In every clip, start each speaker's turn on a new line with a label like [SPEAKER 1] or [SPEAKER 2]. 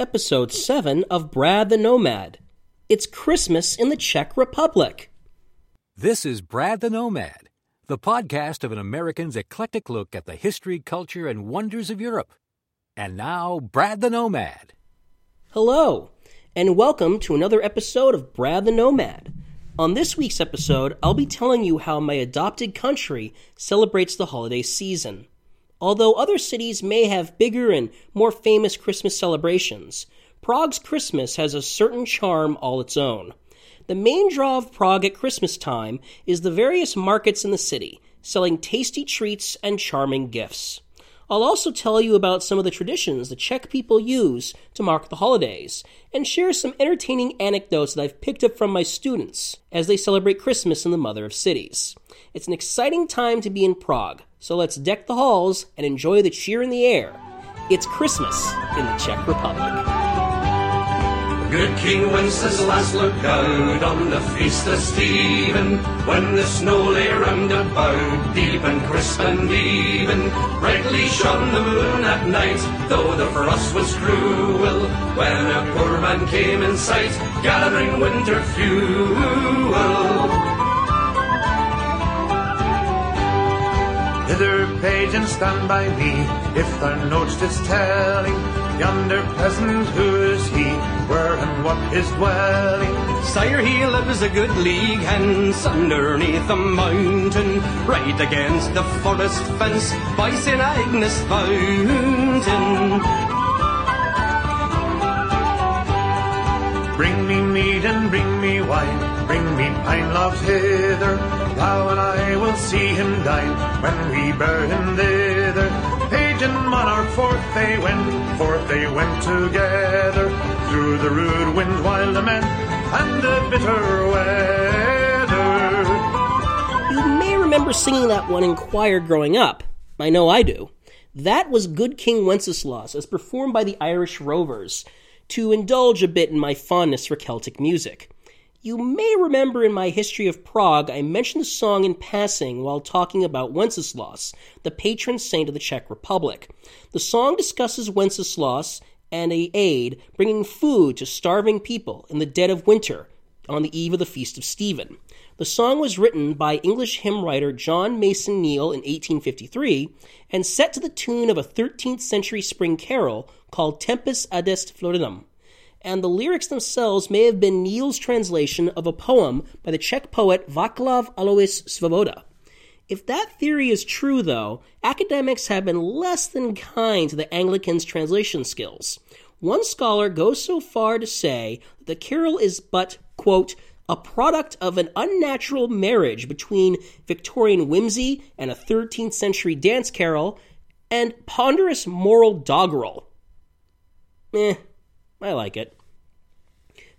[SPEAKER 1] episode 7 of Brad the Nomad. It's Christmas in the Czech Republic.
[SPEAKER 2] This is Brad the Nomad, the podcast of an American's eclectic look at the history, culture, and wonders of Europe. And now, Brad the Nomad.
[SPEAKER 1] Hello, and welcome to another episode of Brad the Nomad. On this week's episode, I'll be telling you how my adopted country celebrates the holiday season. Although other cities may have bigger and more famous Christmas celebrations, Prague's Christmas has a certain charm all its own. The main draw of Prague at Christmas time is the various markets in the city, selling tasty treats and charming gifts. I'll also tell you about some of the traditions the Czech people use to mark the holidays, and share some entertaining anecdotes that I've picked up from my students as they celebrate Christmas in the Mother of Cities. It's an exciting time to be in Prague, so let's deck the halls and enjoy the cheer in the air. It's Christmas in the Czech Republic.
[SPEAKER 3] Good King Wenceslas looked out on the feast of Stephen, when the snow lay round about, deep and crisp and even. Brightly shone the moon at night, though the frost was cruel, when a poor man came in sight, gathering winter fuel.
[SPEAKER 4] Hither, page, and stand by me, if thou know'st its telling. Yonder peasant, who is he? Where and what his dwelling?
[SPEAKER 5] Sire, he lives a good league hence underneath a mountain, right against the forest fence by St. Agnes fountain.
[SPEAKER 4] Bring me meat and bring me wine, bring me pine logs hither. Thou and I will see him dine when we bear him thither. Page monarch forth they went, forth they went together. Through the rude wind, wild and the bitter weather.
[SPEAKER 1] You may remember singing that one in choir growing up. I know I do. That was Good King Wenceslas as performed by the Irish Rovers, to indulge a bit in my fondness for Celtic music. You may remember in my history of Prague, I mentioned the song in passing while talking about Wenceslas, the patron saint of the Czech Republic. The song discusses Wenceslas and a aide bringing food to starving people in the dead of winter on the eve of the Feast of Stephen. The song was written by English hymn writer John Mason Neale in 1853 and set to the tune of a 13th century spring carol called Tempus Adest Floridum. And the lyrics themselves may have been Neale's translation of a poem by the Czech poet Václav Alois Svoboda. If that theory is true, though, academics have been less than kind to the Anglicans' translation skills. One scholar goes so far to say that the carol is but, quote, a product of an unnatural marriage between Victorian whimsy and a 13th century dance carol and ponderous moral doggerel. Eh, I like it.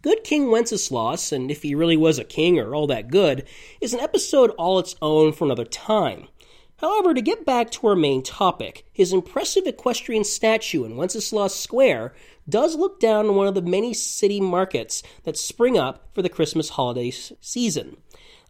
[SPEAKER 1] Good King Wenceslas, and if he really was a king or all that good, is an episode all its own for another time. However, to get back to our main topic, his impressive equestrian statue in Wenceslas Square does look down on one of the many city markets that spring up for the Christmas holiday season.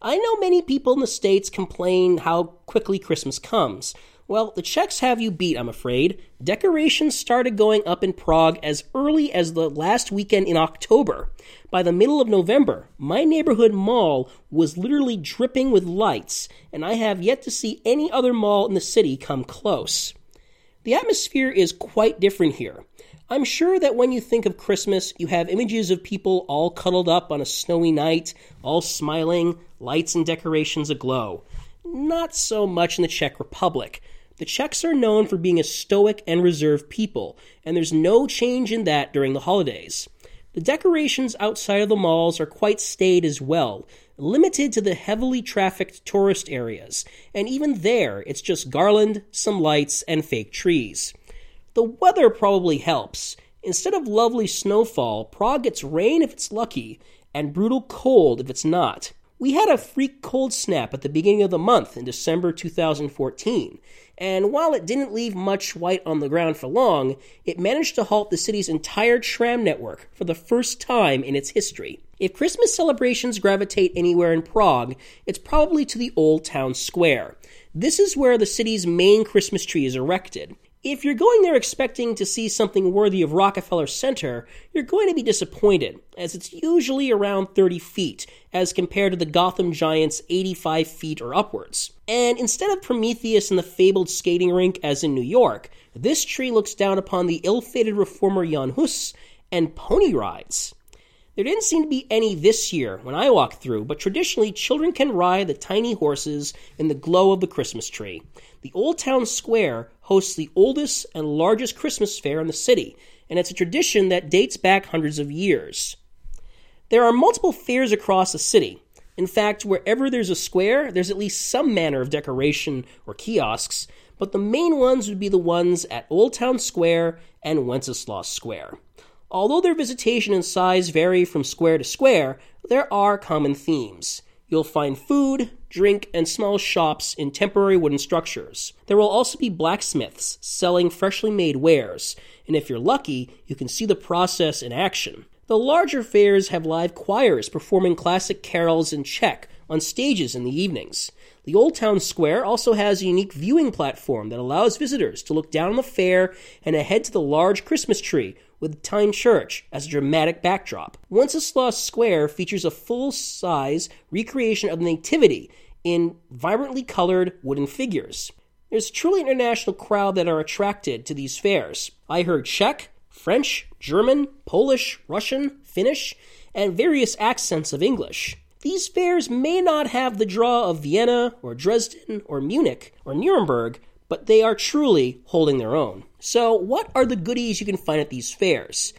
[SPEAKER 1] I know many people in the States complain how quickly Christmas comes. Well, the Czechs have you beat, I'm afraid. Decorations started going up in Prague as early as the last weekend in October. By the middle of November, my neighborhood mall was literally dripping with lights, and I have yet to see any other mall in the city come close. The atmosphere is quite different here. I'm sure that when you think of Christmas, you have images of people all cuddled up on a snowy night, all smiling, lights and decorations aglow. Not so much in the Czech Republic. The Czechs are known for being a stoic and reserved people, and there's no change in that during the holidays. The decorations outside of the malls are quite staid as well, limited to the heavily trafficked tourist areas, and even there it's just garland, some lights, and fake trees. The weather probably helps. Instead of lovely snowfall, Prague gets rain if it's lucky, and brutal cold if it's not. We had a freak cold snap at the beginning of the month in December 2014, and while it didn't leave much white on the ground for long, it managed to halt the city's entire tram network for the first time in its history. If Christmas celebrations gravitate anywhere in Prague, it's probably to the Old Town Square. This is where the city's main Christmas tree is erected. If you're going there expecting to see something worthy of Rockefeller Center, you're going to be disappointed, as it's usually around 30 feet, as compared to the Gotham Giants' 85 feet or upwards. And instead of Prometheus and the fabled skating rink as in New York, this tree looks down upon the ill fated reformer Jan Hus and pony rides. There didn't seem to be any this year when I walked through, but traditionally children can ride the tiny horses in the glow of the Christmas tree. The Old Town Square hosts the oldest and largest Christmas fair in the city, and it's a tradition that dates back hundreds of years. There are multiple fairs across the city. In fact, wherever there's a square, there's at least some manner of decoration or kiosks, but the main ones would be the ones at Old Town Square and Wenceslas Square. Although their visitation and size vary from square to square, there are common themes. You'll find food, drink, and small shops in temporary wooden structures. There will also be blacksmiths selling freshly made wares, and if you're lucky, you can see the process in action. The larger fairs have live choirs performing classic carols in Czech on stages in the evenings. The Old Town Square also has a unique viewing platform that allows visitors to look down on the fair and ahead to the large Christmas tree with Týn Church as a dramatic backdrop. Wenceslas Square features a full size recreation of the Nativity in vibrantly colored wooden figures. There's a truly international crowd that are attracted to these fairs. I heard Czech, French, German, Polish, Russian, Finnish, and various accents of English. These fairs may not have the draw of Vienna or Dresden or Munich or Nuremberg, but they are truly holding their own. So, what are the goodies you can find at these fairs?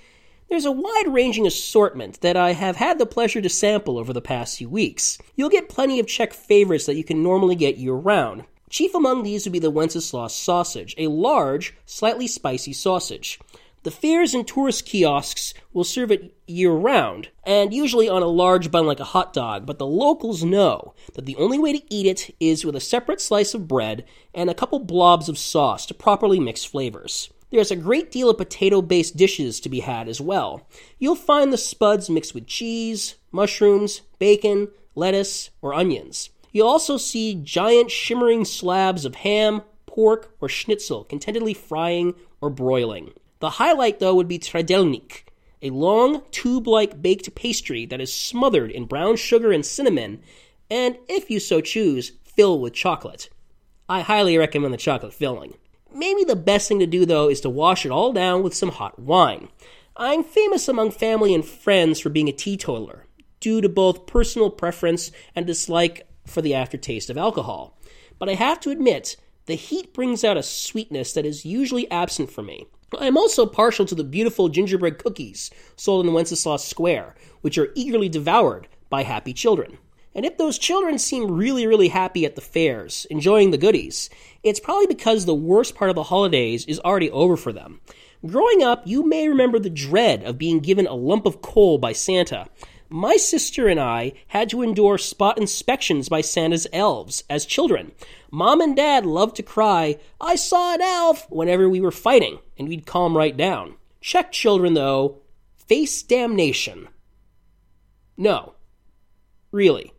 [SPEAKER 1] There's a wide ranging assortment that I have had the pleasure to sample over the past few weeks. You'll get plenty of Czech favorites that you can normally get year round. Chief among these would be the Wenceslas sausage, a large, slightly spicy sausage. The fairs and tourist kiosks will serve it year round, and usually on a large bun like a hot dog, but the locals know that the only way to eat it is with a separate slice of bread and a couple blobs of sauce to properly mix flavors. There's a great deal of potato based dishes to be had as well. You'll find the spuds mixed with cheese, mushrooms, bacon, lettuce, or onions. You'll also see giant shimmering slabs of ham, pork, or schnitzel contentedly frying or broiling. The highlight, though, would be Trdelník, a long, tube like baked pastry that is smothered in brown sugar and cinnamon, and, if you so choose, filled with chocolate. I highly recommend the chocolate filling. Maybe the best thing to do, though, is to wash it all down with some hot wine. I'm famous among family and friends for being a teetotaler, due to both personal preference and dislike for the aftertaste of alcohol. But I have to admit, the heat brings out a sweetness that is usually absent for me. I am also partial to the beautiful gingerbread cookies sold in Wenceslas Square, which are eagerly devoured by happy children. And if those children seem really, really happy at the fairs, enjoying the goodies, it's probably because the worst part of the holidays is already over for them. Growing up, you may remember the dread of being given a lump of coal by Santa. My sister and I had to endure spot inspections by Santa's elves as children. Mom and Dad loved to cry, I saw an elf, whenever we were fighting, and we'd calm right down. Czech children, though, face damnation. No. Really.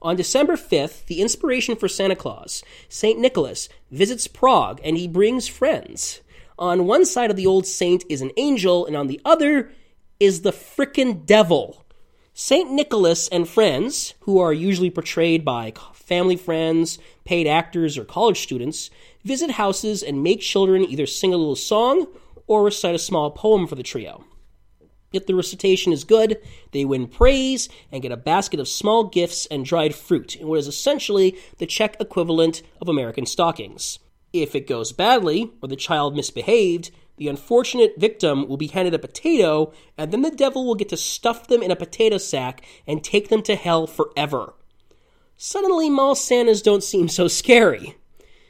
[SPEAKER 1] On December 5th, the inspiration for Santa Claus, St. Nicholas, visits Prague and he brings friends. On one side of the old saint is an angel, and on the other is the frickin' devil. St. Nicholas and friends, who are usually portrayed by family friends, paid actors, or college students, visit houses and make children either sing a little song or recite a small poem for the trio. If the recitation is good, they win praise and get a basket of small gifts and dried fruit in what is essentially the Czech equivalent of American stockings. If it goes badly, or the child misbehaved, the unfortunate victim will be handed a potato, and then the devil will get to stuff them in a potato sack and take them to hell forever. Suddenly, mall Santas don't seem so scary.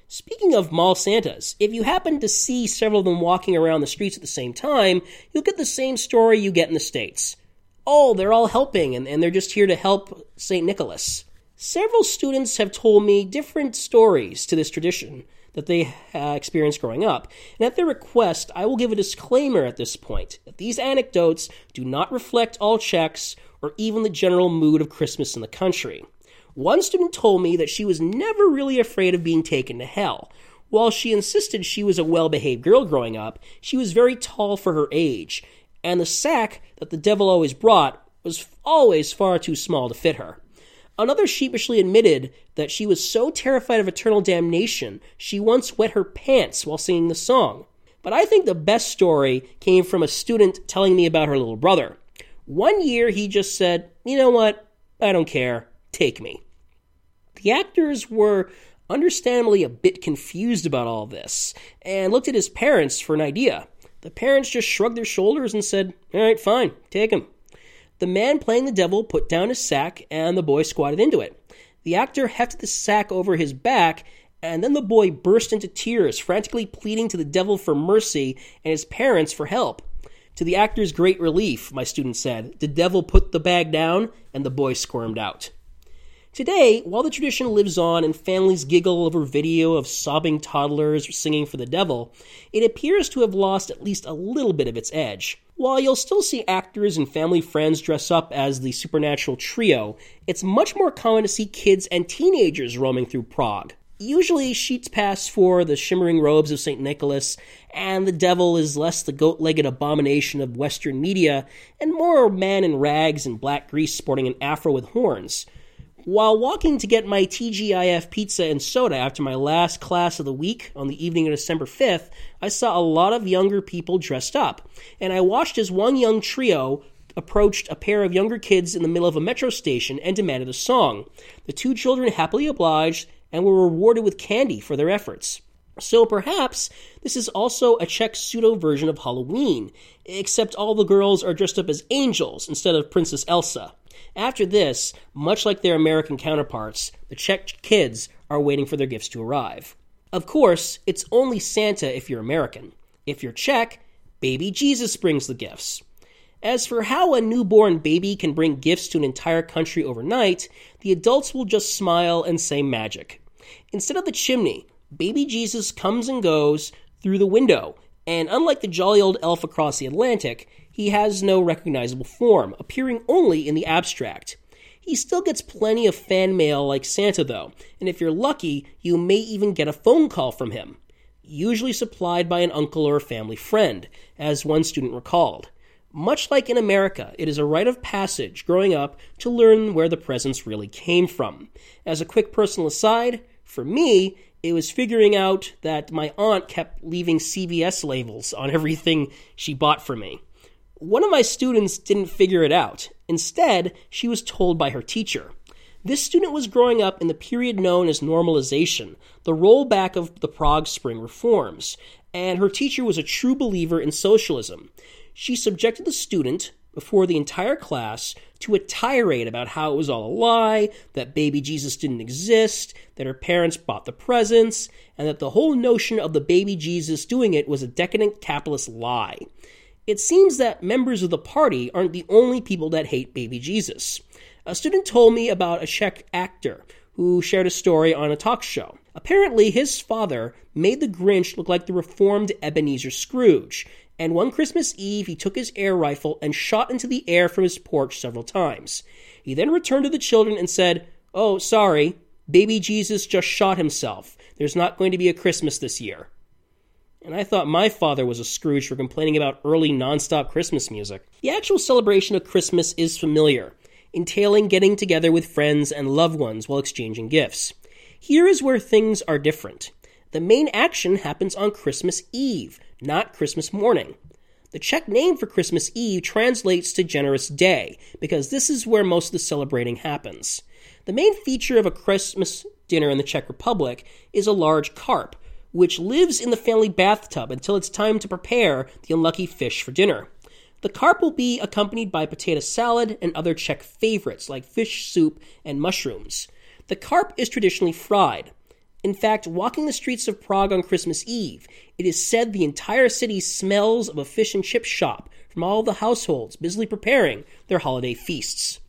[SPEAKER 1] Speaking of mall Santas, if you happen to see several of them walking around the streets at the same time, you'll get the same story you get in the States. Oh, they're all helping, and, and they're just here to help St. Nicholas. Several students have told me different stories to this tradition, that they uh, experienced growing up. And at their request, I will give a disclaimer at this point that these anecdotes do not reflect all Czechs or even the general mood of Christmas in the country. One student told me that she was never really afraid of being taken to hell. While she insisted she was a well behaved girl growing up, she was very tall for her age, and the sack that the devil always brought was always far too small to fit her. Another sheepishly admitted that she was so terrified of eternal damnation, she once wet her pants while singing the song. But I think the best story came from a student telling me about her little brother. One year he just said, You know what? I don't care. Take me. The actors were understandably a bit confused about all this and looked at his parents for an idea. The parents just shrugged their shoulders and said, All right, fine, take him. The man playing the devil put down his sack and the boy squatted into it. The actor hefted the sack over his back and then the boy burst into tears, frantically pleading to the devil for mercy and his parents for help. To the actor's great relief, my student said, the devil put the bag down and the boy squirmed out. Today, while the tradition lives on and families giggle over video of sobbing toddlers singing for the devil, it appears to have lost at least a little bit of its edge. While you'll still see actors and family friends dress up as the supernatural trio, it's much more common to see kids and teenagers roaming through Prague. Usually, sheets pass for the shimmering robes of St. Nicholas, and the devil is less the goat legged abomination of Western media and more a man in rags and black grease sporting an afro with horns. While walking to get my TGIF pizza and soda after my last class of the week on the evening of December 5th, I saw a lot of younger people dressed up, and I watched as one young trio approached a pair of younger kids in the middle of a metro station and demanded a song. The two children happily obliged and were rewarded with candy for their efforts. So perhaps this is also a Czech pseudo version of Halloween, except all the girls are dressed up as angels instead of Princess Elsa. After this, much like their American counterparts, the Czech kids are waiting for their gifts to arrive. Of course, it's only Santa if you're American. If you're Czech, baby Jesus brings the gifts. As for how a newborn baby can bring gifts to an entire country overnight, the adults will just smile and say magic. Instead of the chimney, baby Jesus comes and goes through the window, and unlike the jolly old elf across the Atlantic, he has no recognizable form, appearing only in the abstract. He still gets plenty of fan mail like Santa, though, and if you're lucky, you may even get a phone call from him, usually supplied by an uncle or a family friend, as one student recalled. Much like in America, it is a rite of passage growing up to learn where the presents really came from. As a quick personal aside, for me, it was figuring out that my aunt kept leaving CVS labels on everything she bought for me. One of my students didn't figure it out. Instead, she was told by her teacher. This student was growing up in the period known as normalization, the rollback of the Prague Spring reforms, and her teacher was a true believer in socialism. She subjected the student, before the entire class, to a tirade about how it was all a lie, that baby Jesus didn't exist, that her parents bought the presents, and that the whole notion of the baby Jesus doing it was a decadent capitalist lie. It seems that members of the party aren't the only people that hate baby Jesus. A student told me about a Czech actor who shared a story on a talk show. Apparently, his father made the Grinch look like the reformed Ebenezer Scrooge, and one Christmas Eve he took his air rifle and shot into the air from his porch several times. He then returned to the children and said, Oh, sorry, baby Jesus just shot himself. There's not going to be a Christmas this year and I thought my father was a Scrooge for complaining about early nonstop Christmas music. The actual celebration of Christmas is familiar, entailing getting together with friends and loved ones while exchanging gifts. Here is where things are different. The main action happens on Christmas Eve, not Christmas morning. The Czech name for Christmas Eve translates to Generous Day, because this is where most of the celebrating happens. The main feature of a Christmas dinner in the Czech Republic is a large carp, which lives in the family bathtub until it's time to prepare the unlucky fish for dinner. The carp will be accompanied by potato salad and other Czech favorites like fish soup and mushrooms. The carp is traditionally fried. In fact, walking the streets of Prague on Christmas Eve, it is said the entire city smells of a fish and chip shop from all the households busily preparing their holiday feasts.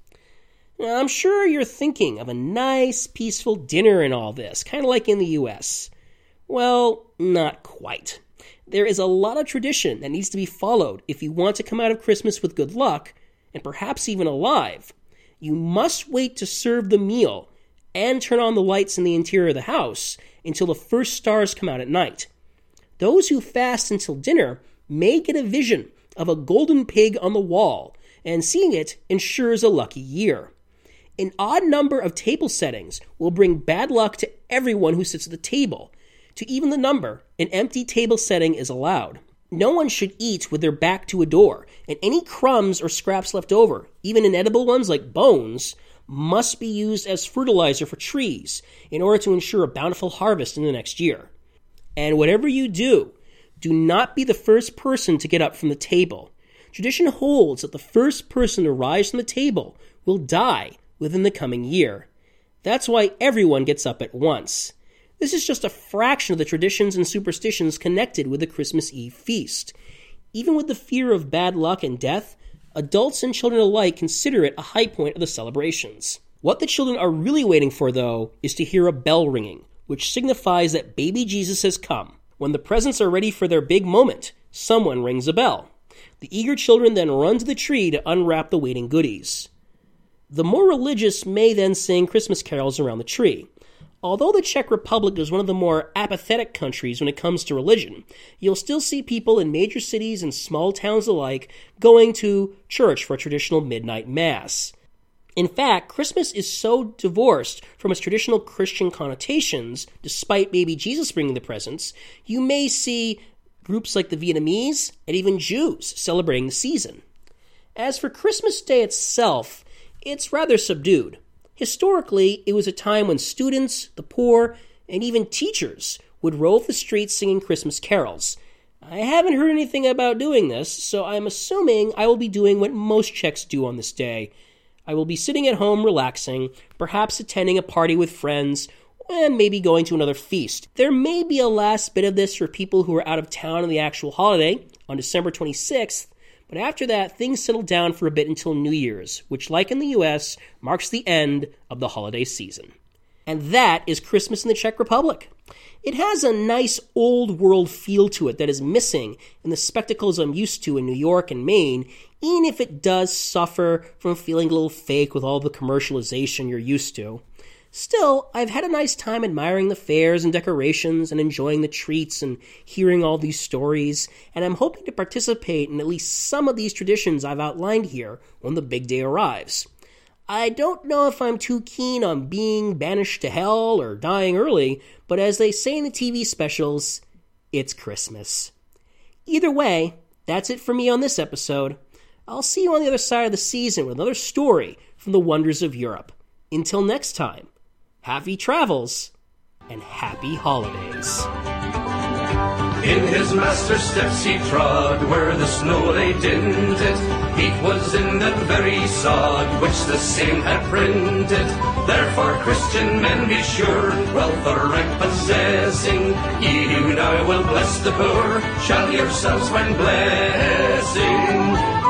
[SPEAKER 1] Now, I'm sure you're thinking of a nice, peaceful dinner and all this, kind of like in the US. Well, not quite. There is a lot of tradition that needs to be followed if you want to come out of Christmas with good luck, and perhaps even alive. You must wait to serve the meal and turn on the lights in the interior of the house, until the first stars come out at night. Those who fast until dinner may get a vision of a golden pig on the wall, and seeing it ensures a lucky year. An odd number of table settings will bring bad luck to everyone who sits at the table. To even the number, an empty table setting is allowed. No one should eat with their back to a door, and any crumbs or scraps left over, even inedible ones like bones, must be used as fertilizer for trees in order to ensure a bountiful harvest in the next year. And whatever you do, do not be the first person to get up from the table. Tradition holds that the first person to rise from the table will die within the coming year. That's why everyone gets up at once. This is just a fraction of the traditions and superstitions connected with the Christmas Eve feast. Even with the fear of bad luck and death, adults and children alike consider it a high point of the celebrations. What the children are really waiting for, though, is to hear a bell ringing, which signifies that baby Jesus has come. When the presents are ready for their big moment, someone rings a bell. The eager children then run to the tree to unwrap the waiting goodies. The more religious may then sing Christmas carols around the tree. Although the Czech Republic is one of the more apathetic countries when it comes to religion, you'll still see people in major cities and small towns alike going to church for a traditional midnight mass. In fact, Christmas is so divorced from its traditional Christian connotations, despite baby Jesus bringing the presents, you may see groups like the Vietnamese and even Jews celebrating the season. As for Christmas Day itself, it's rather subdued. Historically, it was a time when students, the poor, and even teachers would rove the streets singing Christmas carols. I haven't heard anything about doing this, so I'm assuming I will be doing what most Czechs do on this day. I will be sitting at home relaxing, perhaps attending a party with friends, and maybe going to another feast. There may be a last bit of this for people who are out of town on the actual holiday on December 26th, but after that, things settle down for a bit until New Year's, which, like in the US, marks the end of the holiday season. And that is Christmas in the Czech Republic. It has a nice old world feel to it that is missing in the spectacles I'm used to in New York and Maine, even if it does suffer from feeling a little fake with all the commercialization you're used to. Still, I've had a nice time admiring the fairs and decorations and enjoying the treats and hearing all these stories, and I'm hoping to participate in at least some of these traditions I've outlined here when the big day arrives. I don't know if I'm too keen on being banished to hell or dying early, but as they say in the TV specials, it's Christmas. Either way, that's it for me on this episode. I'll see you on the other side of the season with another story from the wonders of Europe. Until next time happy travels, and happy holidays.
[SPEAKER 3] In his master's steps he trod, where the snow lay dinted. Heat was in that very sod which the same had printed. Therefore, Christian men, be sure, wealth or rank possessing, ye who now will bless the poor, shall yourselves find blessing.